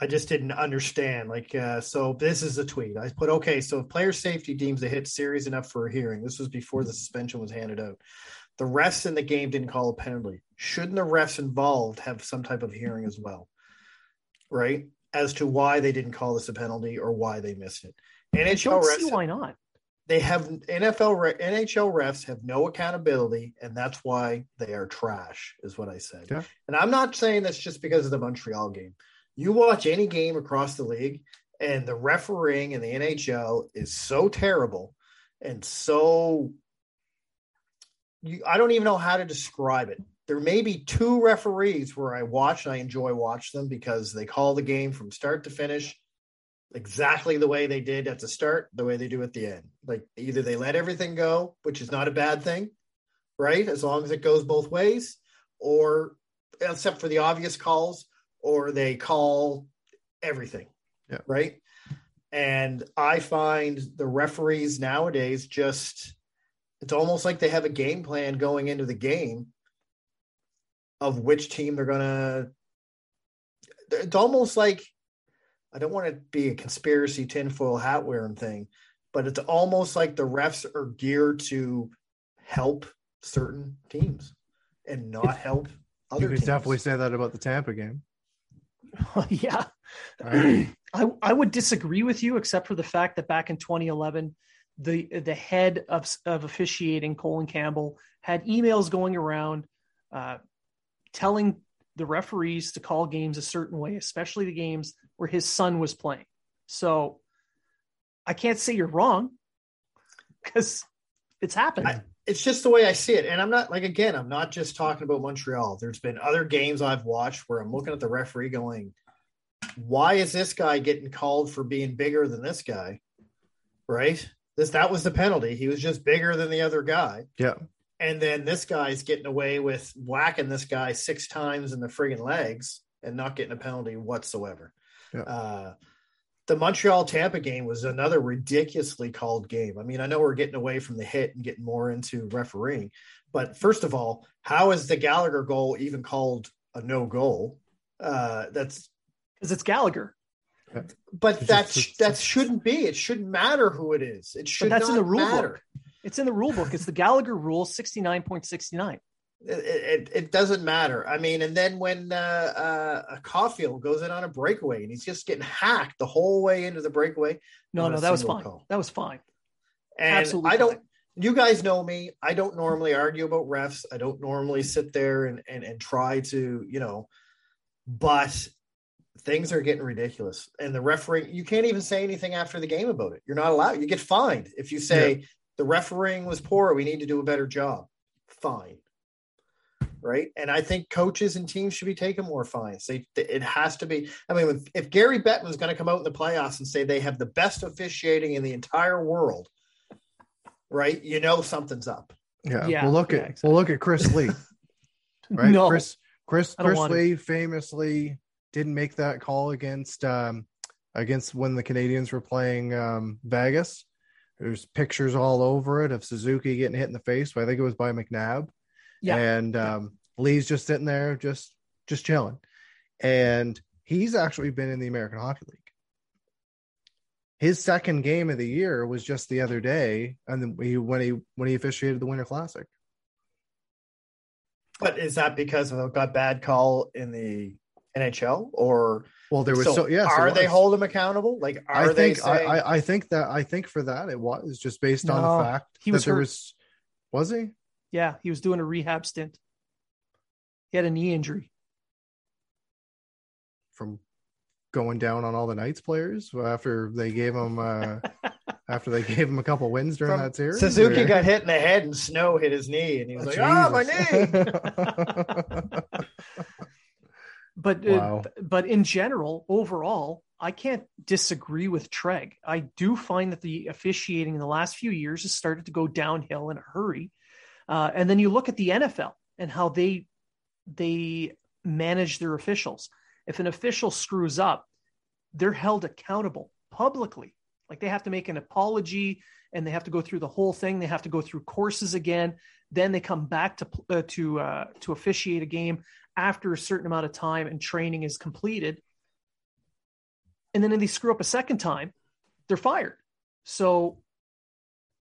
I just didn't understand. Like uh so this is a tweet. I put okay, so if player safety deems the hit serious enough for a hearing, this was before the suspension was handed out. The refs in the game didn't call a penalty. Shouldn't the refs involved have some type of hearing as well? Right? as to why they didn't call this a penalty or why they missed it. I NHL don't refs, see why not. they have NFL NHL refs have no accountability, and that's why they are trash. Is what I said. Yeah. And I'm not saying that's just because of the Montreal game. You watch any game across the league, and the refereeing in the NHL is so terrible and so. You, I don't even know how to describe it. There may be two referees where I watch and I enjoy watch them because they call the game from start to finish exactly the way they did at the start, the way they do at the end. Like either they let everything go, which is not a bad thing, right? As long as it goes both ways, or except for the obvious calls, or they call everything, Yeah. right? And I find the referees nowadays just, it's almost like they have a game plan going into the game of which team they're going to. It's almost like I don't want to be a conspiracy tinfoil hat wearing thing, but it's almost like the refs are geared to help certain teams and not help other You could teams. definitely say that about the Tampa game. yeah. Right? I, I would disagree with you, except for the fact that back in 2011, the the head of of officiating, Colin Campbell, had emails going around uh, telling the referees to call games a certain way, especially the games where his son was playing. So I can't say you're wrong because it's happened. I- it's just the way I see it. And I'm not like again, I'm not just talking about Montreal. There's been other games I've watched where I'm looking at the referee going, why is this guy getting called for being bigger than this guy? Right? This that was the penalty. He was just bigger than the other guy. Yeah. And then this guy's getting away with whacking this guy six times in the friggin' legs and not getting a penalty whatsoever. Yeah. Uh, the Montreal Tampa game was another ridiculously called game. I mean, I know we're getting away from the hit and getting more into refereeing, but first of all, how is the Gallagher goal even called a no goal? Uh, that's Because it's Gallagher. but It's that that shouldn't be. It shouldn't matter who it is. It should that's in the rule matter. book. It's in the rule book. It's the Gallagher rule 69.69. It, it, it doesn't matter. I mean, and then when uh, uh, Caulfield goes in on a breakaway and he's just getting hacked the whole way into the breakaway, No, no, that was fine. call. That was fine. and Absolutely I don't. fine. You guys know me. I don't normally argue about refs. I don't normally sit there and and, and try to you know, but things are getting ridiculous. And the refereeing, you can't even say anything after the game about it. You're not allowed. You get fined if you say the refereeing was poor. We need to do a better job. Fine. Right. And I think coaches and teams should be taking more fines. They, it has to be. I mean, if, if Gary Bettman's going to come out in the playoffs and say they have the best officiating in the entire world, right? You know something's up. Yeah. Yeah, We'll look yeah, at exactly. we'll look at Chris Lee. Right. No. Chris Chris Chris want it. Lee famously didn't make that call against um against when the Canadiens were playing um Vegas. There's pictures all over it of Suzuki getting hit in the face. But I think it was by McNabb. Yeah. And um Lee's just sitting there just just chilling. And he's actually been in the American Hockey League. His second game of the year was just the other day, and then he when he when he officiated the Winter Classic. But is that because of a bad call in the NHL or Well, there was so so, yes. it are they hold him accountable? Like are I they think I, saying I I think that I think for that it was just based on No, the fact he that was there hurt. was was he Yeah, he was doing a rehab stint. He had a knee injury. from going down on all the Knights players after they gave him uh after they gave him a couple wins during From that series. Suzuki or- got hit in the head and snow hit his knee and he was Oh, like, "Ah, my Jesus. knee." But uh, but in general, overall, I can't disagree with Treg. I do find that the officiating in the last few years has started to go downhill in a hurry. Uh, and then you look at the NFL and how they they manage their officials. If an official screws up, they're held accountable publicly. Like they have to make an apology and they have to go through the whole thing. They have to go through courses again. Then they come back to uh, to uh, to officiate a game after a certain amount of time and training is completed. And then if they screw up a second time, they're fired. So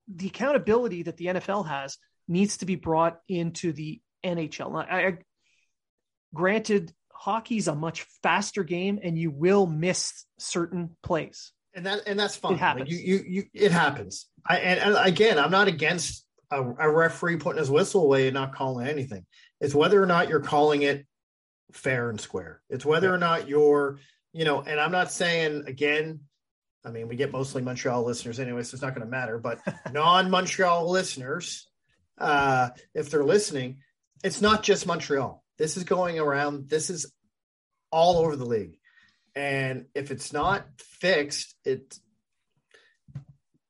the accountability that the NFL has needs to be brought into the NHL. Now, I, I, granted, hockey's a much faster game and you will miss certain plays. and that and that's fine. It happens. Like you, you, you, it happens. I and, and again, I'm not against a, a referee putting his whistle away and not calling anything. It's whether or not you're calling it fair and square. It's whether or not you're, you know. And I'm not saying again. I mean, we get mostly Montreal listeners anyway, so it's not going to matter. But non-Montreal listeners, uh, if they're listening, it's not just Montreal. This is going around. This is all over the league. And if it's not fixed, it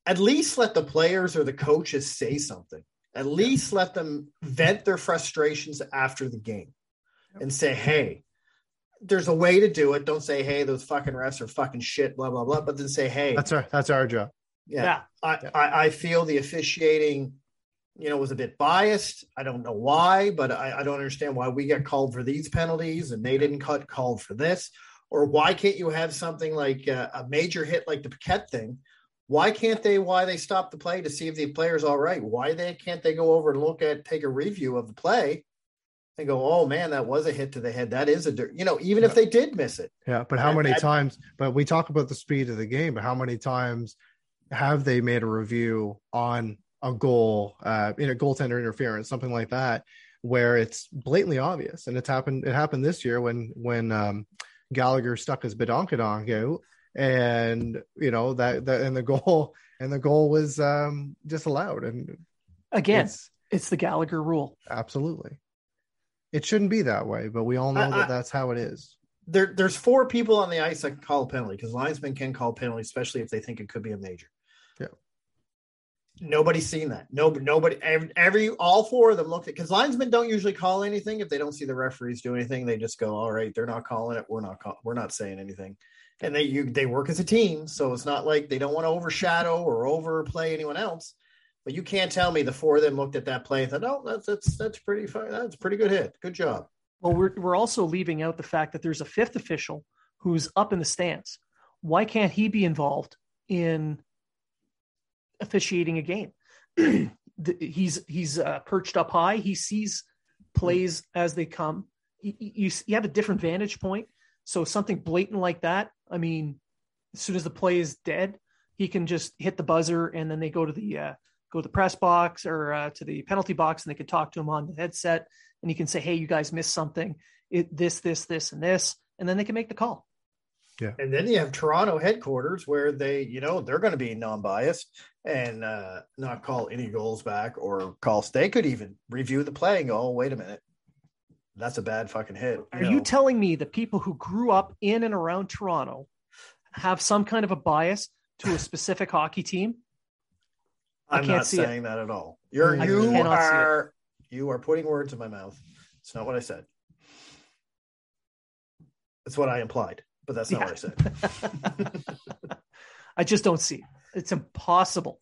at least let the players or the coaches say something. At least let them vent their frustrations after the game and say, hey, there's a way to do it. Don't say, hey, those fucking refs are fucking shit, blah, blah, blah. But then say, hey, That's our that's our job. yeah, Yeah. I, Yeah. I, I feel the officiating, you know, was a bit biased. I don't know why, but I, I don't understand why we get called for these penalties and they didn't cut called for this. Or why can't you have something like a, a major hit like the Paquette thing? Why can't they? Why they stop the play to see if the player's all right? Why they can't they go over and look at take a review of the play and go, oh man, that was a hit to the head. That is a dirt. You know, even if they did miss it, Yeah, but how many times? But we talk about the speed of the game, but how many times have they made a review on a goal, uh, in a goaltender interference, something like that, where it's blatantly obvious? And it's happened. It happened this year when when um, Gallagher stuck his badonkadonk out, and you know that that and the goal and the goal was um, disallowed. And Again, it's, it's the Gallagher rule. absolutely, it shouldn't be that way, but we all know I- that I- that's how it is. there there's four people on the ice that can call a penalty because linesmen can call penalty, especially if they think it could be a major. Nobody's seen that. No, nobody. Every, all four of them looked at because linesmen don't usually call anything if they don't see the referees do anything. They just go, "All right, they're not calling it. We're not. Call, we're not saying anything." And they you they work as a team, so it's not like they don't want to overshadow or overplay anyone else. But you can't tell me the four of them looked at that play and thought, "Oh, that's that's that's pretty fine. That's pretty good hit. Good job." Well, we're we're also leaving out the fact that there's a fifth official who's up in the stands. Why can't he be involved in officiating a game? He's he's uh, perched up high. He sees plays as they come. You, you you have a different vantage point. So something blatant like that. I mean, as soon as the play is dead, he can just hit the buzzer, and then they go to the uh, go to the press box or uh, to the penalty box, and they can talk to him on the headset, and he can say, "Hey, you guys missed something. It this this this and this," and then they can make the call. And then you have Toronto headquarters where they, you know, they're going to be non-biased and uh, not call any goals back or call. They could even review the play and go, "Oh, wait a minute, that's a bad fucking hit." Are you telling me that people who grew up in and around Toronto have some kind of a bias to a specific hockey team? I I'm can't not see it. saying that at all. You're I you cannot see it. are you are putting words in my mouth. It's not what I said. It's what I implied, but that's not Yeah. what I said. I just don't see it. It's impossible.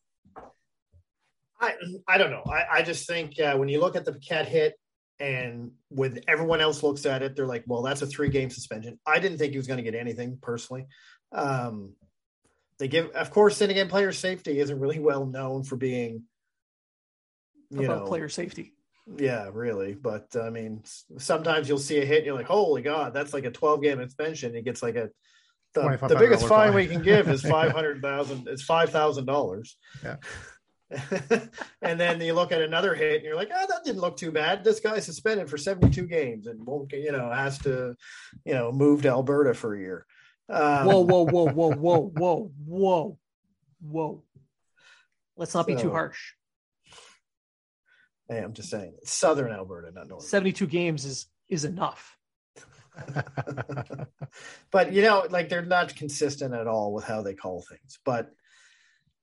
I I don't know. I, I just think uh, when you look at the Paquette hit and when everyone else looks at it, they're like, well, that's a three game suspension. I didn't think he was going to get anything personally. Um, they give, of course, then again, player safety isn't really well known for being, you about know, player safety. Yeah, really. But I mean, sometimes you'll see a hit and you're like, holy God, that's like a 12 game suspension. He gets like a, the, the biggest fine fine. we can give is 500,000, it's $5,000. Yeah. and then you look at another hit and you're like, oh, that didn't look too bad. This guy suspended for 72 games and won't, get- you know, has to, you know, move to Alberta for a year. Um, Whoa, whoa, whoa, whoa, whoa, whoa, whoa, whoa. Let's not be too harsh. Hey, I'm just saying, Southern Alberta, not Northern. 72 games is is enough. but you know, like they're not consistent at all with how they call things. But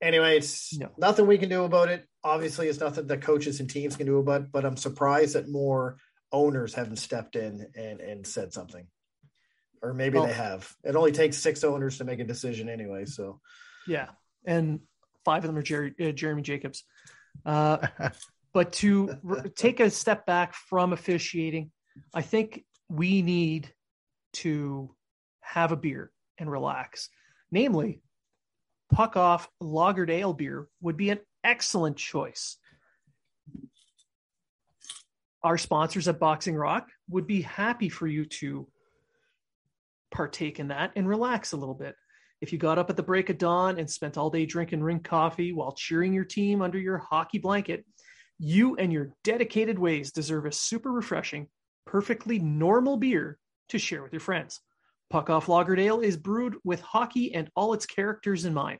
anyway, it's No. nothing we can do about it. Obviously, it's nothing that coaches and teams can do about. it, But I'm surprised that more owners haven't stepped in and and said something, or maybe Well- they have. It only takes six owners to make a decision anyway. So Yeah. And five of them are Jerry, uh, Jeremy Jacobs. Uh, but to take a step back from officiating, I think we need to have a beer and relax. Namely, puck off lagered ale beer would be an excellent choice. Our sponsors at Boxing Rock would be happy for you to partake in that and relax a little bit. If you got up at the break of dawn and spent all day drinking ring coffee while cheering your team under your hockey blanket, you and your dedicated ways deserve a super refreshing, perfectly normal beer to share with your friends. Puck Off Lagerdale is brewed with hockey and all its characters in mind.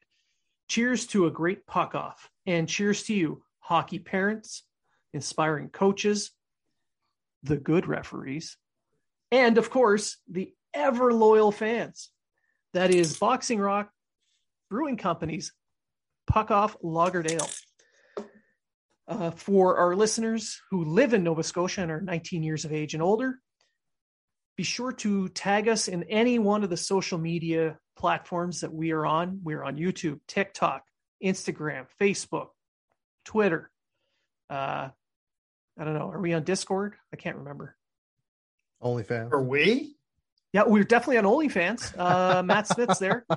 Cheers to a great puck off, and cheers to you, hockey parents, inspiring coaches, the good referees, and of course, the ever loyal fans. That is Boxing Rock Brewing Company's Puck Off Lagerdale. Uh, for our listeners who live in Nova Scotia and are 19 years of age and older, be sure to tag us in any one of the social media platforms that we are on. We're on YouTube, TikTok, Instagram, Facebook, Twitter. Uh, I don't know. Are we on Discord? I can't remember. OnlyFans. Are we? Yeah, we're definitely on OnlyFans. Uh, Matt Smith's there. I,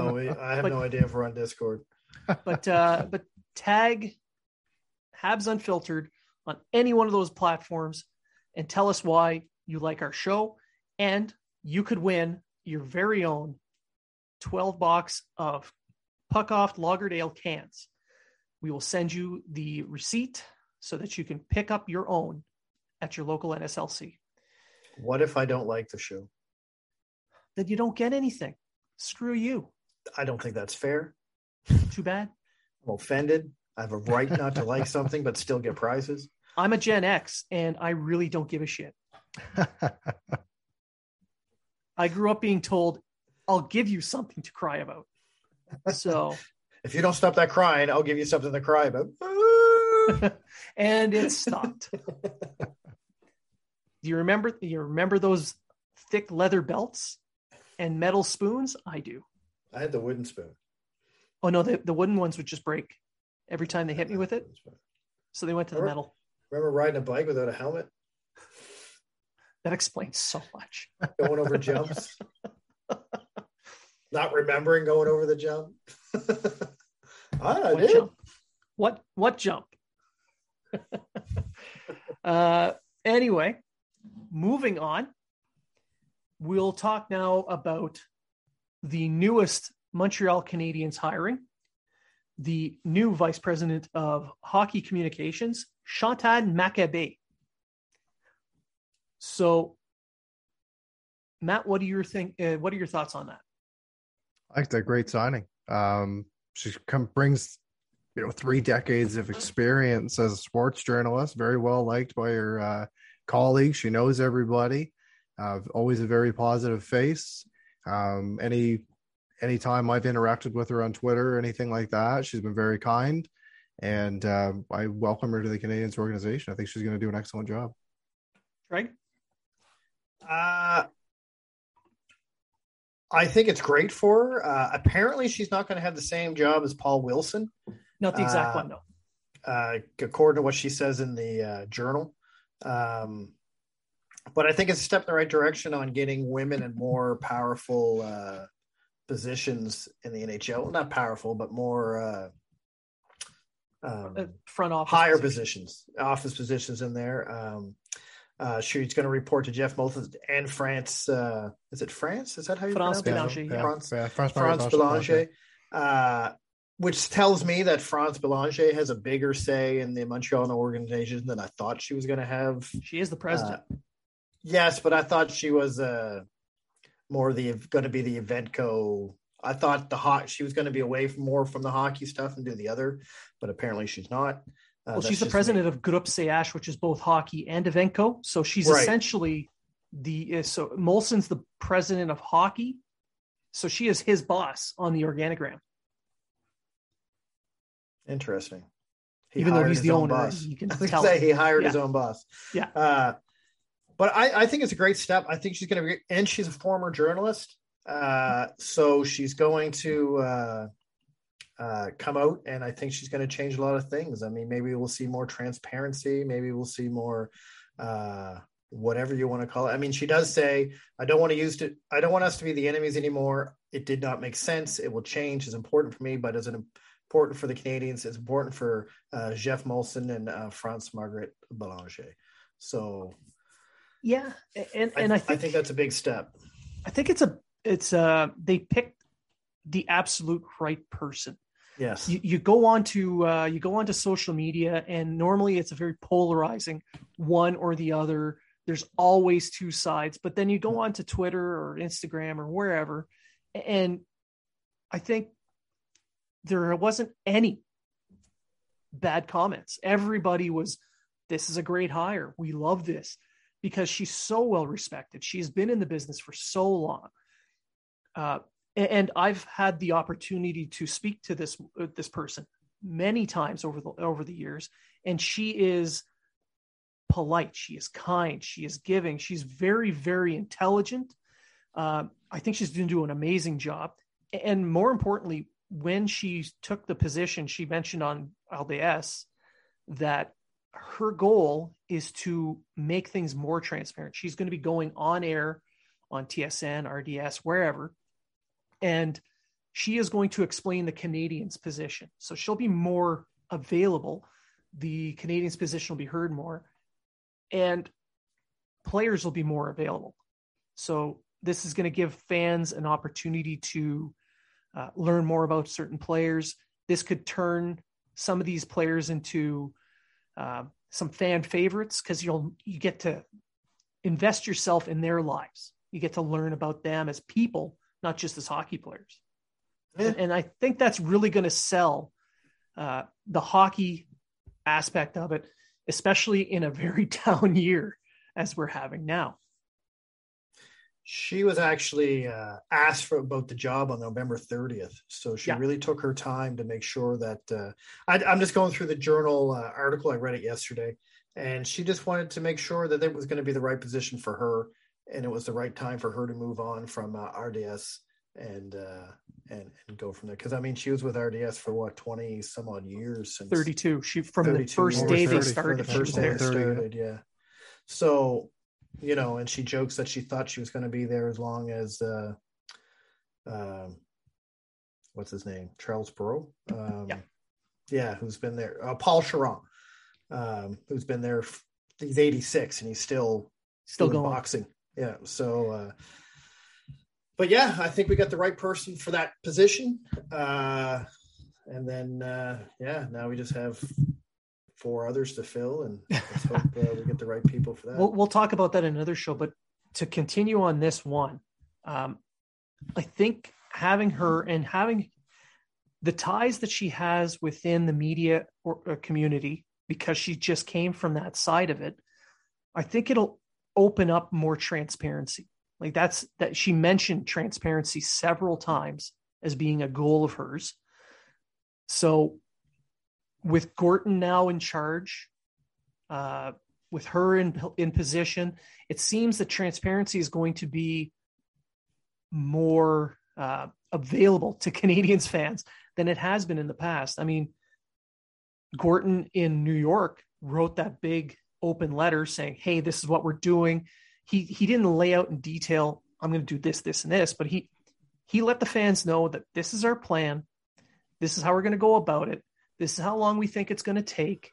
know, Um, I have but- no idea if we're on Discord. but uh, but tag Habs Unfiltered on any one of those platforms and tell us why you like our show, and you could win your very own 12 box of Puck Off Lagerdale cans. We will send you the receipt so that you can pick up your own at your local NSLC. What if I don't like the show? Then you don't get anything. Screw you. I don't think that's fair. Too bad. I'm offended. I have a right not to like something, but still get prizes. I'm a Gen X and I really don't give a shit. I grew up being told, I'll give you something to cry about. So, If you don't stop that crying, I'll give you something to cry about. and it stopped. Do you remember? You remember those thick leather belts and metal spoons? I do. I had the wooden spoon. Oh no, the, the wooden ones would just break every time they hit me with it. So they went to the Remember- metal. Remember riding a bike without a helmet, That explains so much. going over jumps, not remembering going over the jump. I what did. jump? What what jump? uh, anyway, moving on. We'll talk now about the newest Montreal Canadiens hiring, the new vice president of hockey communications, Chantal Machabée. So, Matt, what do you think? Uh, what are your thoughts on that? I think that great signing. Um, she come brings you know three decades of experience as a sports journalist, very well liked by her uh, colleagues. She knows everybody. Uh, always a very positive face. Um, any anytime I've interacted with her on Twitter or anything like that, she's been very kind, and uh, I welcome her to the Canadiens organization. I think she's going to do an excellent job. Greg? Uh, I think it's great for her. Uh, apparently, she's not going to have the same job as Paul Wilson, Not the exact Uh, one, no. uh, according to what she says in the uh, journal. Um, but I think it's a step in the right direction on getting women in more powerful uh, positions in the NHL. Not powerful, but more uh, um, Uh, front office higher position. positions, office positions in there. Um, uh, she's going to report to Jeff Molson and France. Uh, is it France? Is that how you France pronounce Belanger, it? yeah. France, yeah, France, France Belanger, uh, which tells me that France Belanger has a bigger say in the Montreal organization than I thought she was going to have. She is the president. Uh, yes, but I thought she was uh, more the going to be the Evenko. I thought the hot she was going to be away from more from the hockey stuff and do the other, but apparently she's not. Uh, well, she's the president me. of Groupe CH, which is both hockey and Evenko. So she's Right. essentially the uh, so Molson's the president of hockey. So she is his boss on the organigram, Interesting. He even though he's the own owner. boss. You can tell. say he hired his own boss. Yeah. Uh, but I, I think it's a great step. I think she's going to be, and she's a former journalist. Uh, so she's going to uh, uh, come out, and I think she's going to change a lot of things. I mean, maybe we'll see more transparency. Maybe we'll see more, uh, whatever you want to call it. I mean, she does say, "I don't want to use it. I don't want us to be the enemies anymore. It did not make sense. It will change. It's important for me, but is it important for the Canadiens? It's important for uh, Jeff Molson and uh, France Margaret Belanger. So Yeah, and I, and I I think, think that's a big step. I think it's a it's a they picked the absolute right person. Yes. You, you go on to uh, you go onto social media, and normally it's a very polarizing one or the other. There's always two sides, but then you go on to Twitter or Instagram or wherever, and I think there wasn't any bad comments. Everybody was, "This is a great hire. We love this." Because she's so well respected. She's been in the business for so long. Uh, and I've had the opportunity to speak to this uh, this person many times over the over the years, and she is polite. She is kind. She is giving. She's very very intelligent. Uh, I think she's going to do an amazing job. And more importantly, when she took the position, she mentioned on RDS that her goal is to make things more transparent. She's going to be going on air on TSN, RDS, wherever, and she is going to explain the Canadiens' position. So she'll be more available. The Canadiens' position will be heard more, and players will be more available. So this is going to give fans an opportunity to uh, learn more about certain players. This could turn some of these players into uh, some fan favorites because you'll you get to invest yourself in their lives. You get to learn about them as people, not just as hockey players. Yeah. And, and, I think that's really going to sell uh, the hockey aspect of it, especially in a very down year as we're having now. She was actually uh, asked for about the job on November 30th, so she yeah. really took her time to make sure that. Uh, I, am just going through the journal uh, article. I read it yesterday, and she just wanted to make sure that it was going to be the right position for her, and it was the right time for her to move on from uh, RDS and uh, and and go from there. Because I mean, she was with RDS for what 20 some odd years since 32. She from 32 the first day they started. The first day they started, yeah. So you know, and she jokes that she thought she was going to be there as long as, uh, uh, what's his name, Charles Perrault. Um, yeah. yeah, who's been there? Uh, Paul Chiron, um, who's been there. He's 86 and he's still still going boxing. Yeah. So, uh, but yeah, I think we got the right person for that position. Uh, and then, uh, yeah, now we just have four others to fill, and let's hope uh, we get the right people for that. We'll, we'll talk about that in another show, but to continue on this one, um, I think having her and having the ties that she has within the media or, or community, because she just came from that side of it, I think it'll open up more transparency. Like that's that she mentioned transparency several times as being a goal of hers. So with Gorton now in charge, uh, with her in in position, it seems that transparency is going to be more uh, available to Canadiens fans than it has been in the past. I mean, Gorton in New York wrote that big open letter saying, "Hey, this is what we're doing." He he didn't lay out in detail. I'm going to do this, this, and this, but he he let the fans know that this is our plan. This is how we're going to go about it. This is how long we think it's going to take.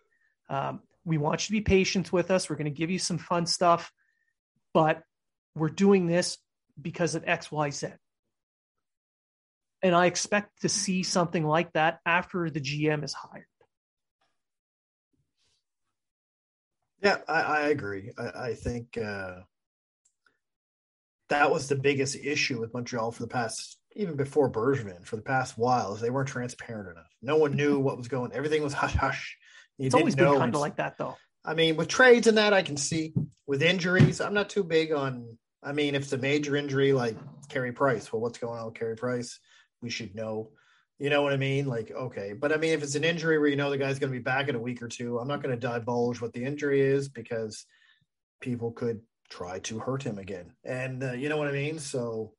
Um, we want you to be patient with us. We're going to give you some fun stuff, but we're doing this because of X, Y, Z. And I expect to see something like that after the GM is hired. Yeah, I, I agree. I, I think uh, that was the biggest issue with Montreal for the past even before Bergevin for the past while is they weren't transparent enough. No one knew what was going. Everything was hush hush. You it's always been kind of like that though. I mean, with trades and that, I can see. With injuries, I'm not too big on. I mean, if it's a major injury like Carey Price, well, what's going on with Carey Price? We should know. You know what I mean? Like, okay. But I mean, if it's an injury where you know the guy's going to be back in a week or two, I'm not going to divulge what the injury is because people could try to hurt him again. And uh, you know what I mean? So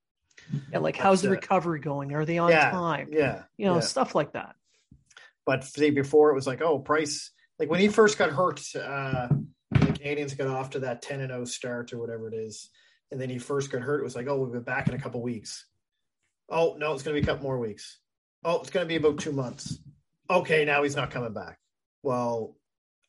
yeah, like how's the recovery going? Are they on yeah, time? Yeah, you know yeah. stuff like that. But see, before it was like, oh, Price. Like when he first got hurt, uh, the Canadiens got off to that ten and zero oh start or whatever it is, and then he first got hurt. It was like, oh, we'll be back in a couple weeks. Oh no, it's going to be a couple more weeks. Oh, it's going to be about two months. Okay, now he's not coming back. Well,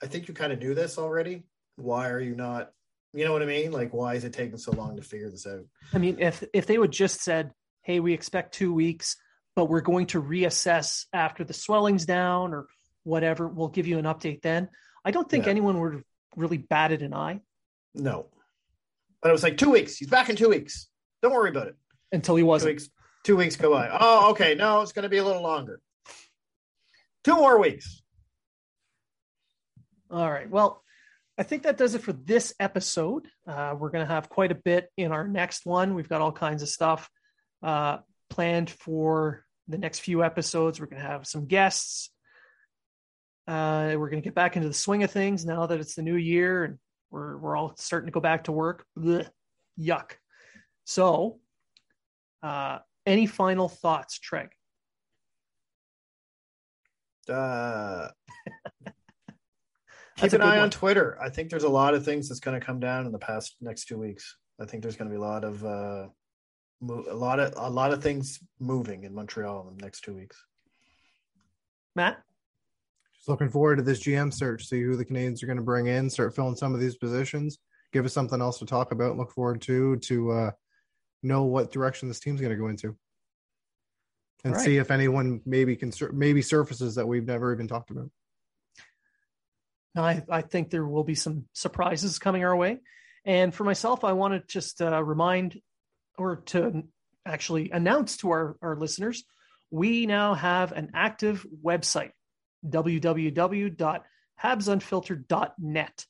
I think you kind of knew this already. Why are you not You know what I mean? Like, why is it taking so long to figure this out? I mean, if if they would just said, "Hey, we expect two weeks, but we're going to reassess after the swelling's down or whatever. We'll give you an update then." I don't think Yeah. anyone would really batted an eye No. But it was like two weeks. He's back in two weeks. Don't worry about it. until he wasn't. weeks. Two weeks go by. Oh, okay. No, it's going to be a little longer. Two more weeks. All right. Well, I think that does it for this episode. Uh, we're going to have quite a bit in our next one. We've got all kinds of stuff uh, planned for the next few episodes. We're going to have some guests. Uh, we're going to get back into the swing of things now that it's the new year and we're we're all starting to go back to work. Blech, yuck. So, uh, any final thoughts, Treg? Uh, keep an eye one. on Twitter. I think there's a lot of things that's going to come down in the past next two weeks. I think there's going to be a lot of uh, mo- a lot of a lot of things moving in Montreal in the next two weeks. Matt? Just looking forward to this GM search, see who the Canadiens are going to bring in, start filling some of these positions, give us something else to talk about, and look forward to to uh, know what direction this team's going to go into, and Right. see if anyone maybe can sur- maybe surfaces that we've never even talked about. I, I think there will be some surprises coming our way. And for myself, I want to just uh, remind or to actually announce to our, our listeners we now have an active website www.habsunfiltered.net.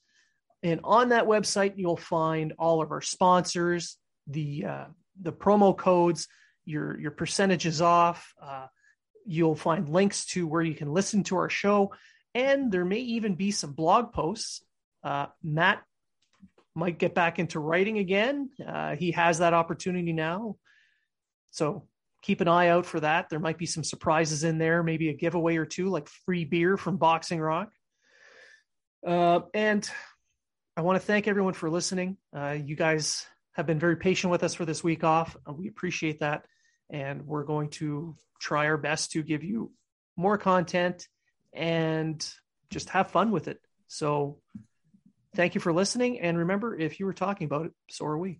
And on that website, you'll find all of our sponsors, the uh, the promo codes, your your percentages off. Uh, you'll find links to where you can listen to our show, and there may even be some blog posts. Uh, Matt might get back into writing again. Uh, he has that opportunity now, so keep an eye out for that. There might be some surprises in there, maybe a giveaway or two, like free beer from Boxing Rock. Uh, and I want to thank everyone for listening. Uh, you guys have been very patient with us for this week off. we appreciate that. And we're going to try our best to give you more content and just have fun with it. So thank you for listening. And remember, if you were talking about it, so are we.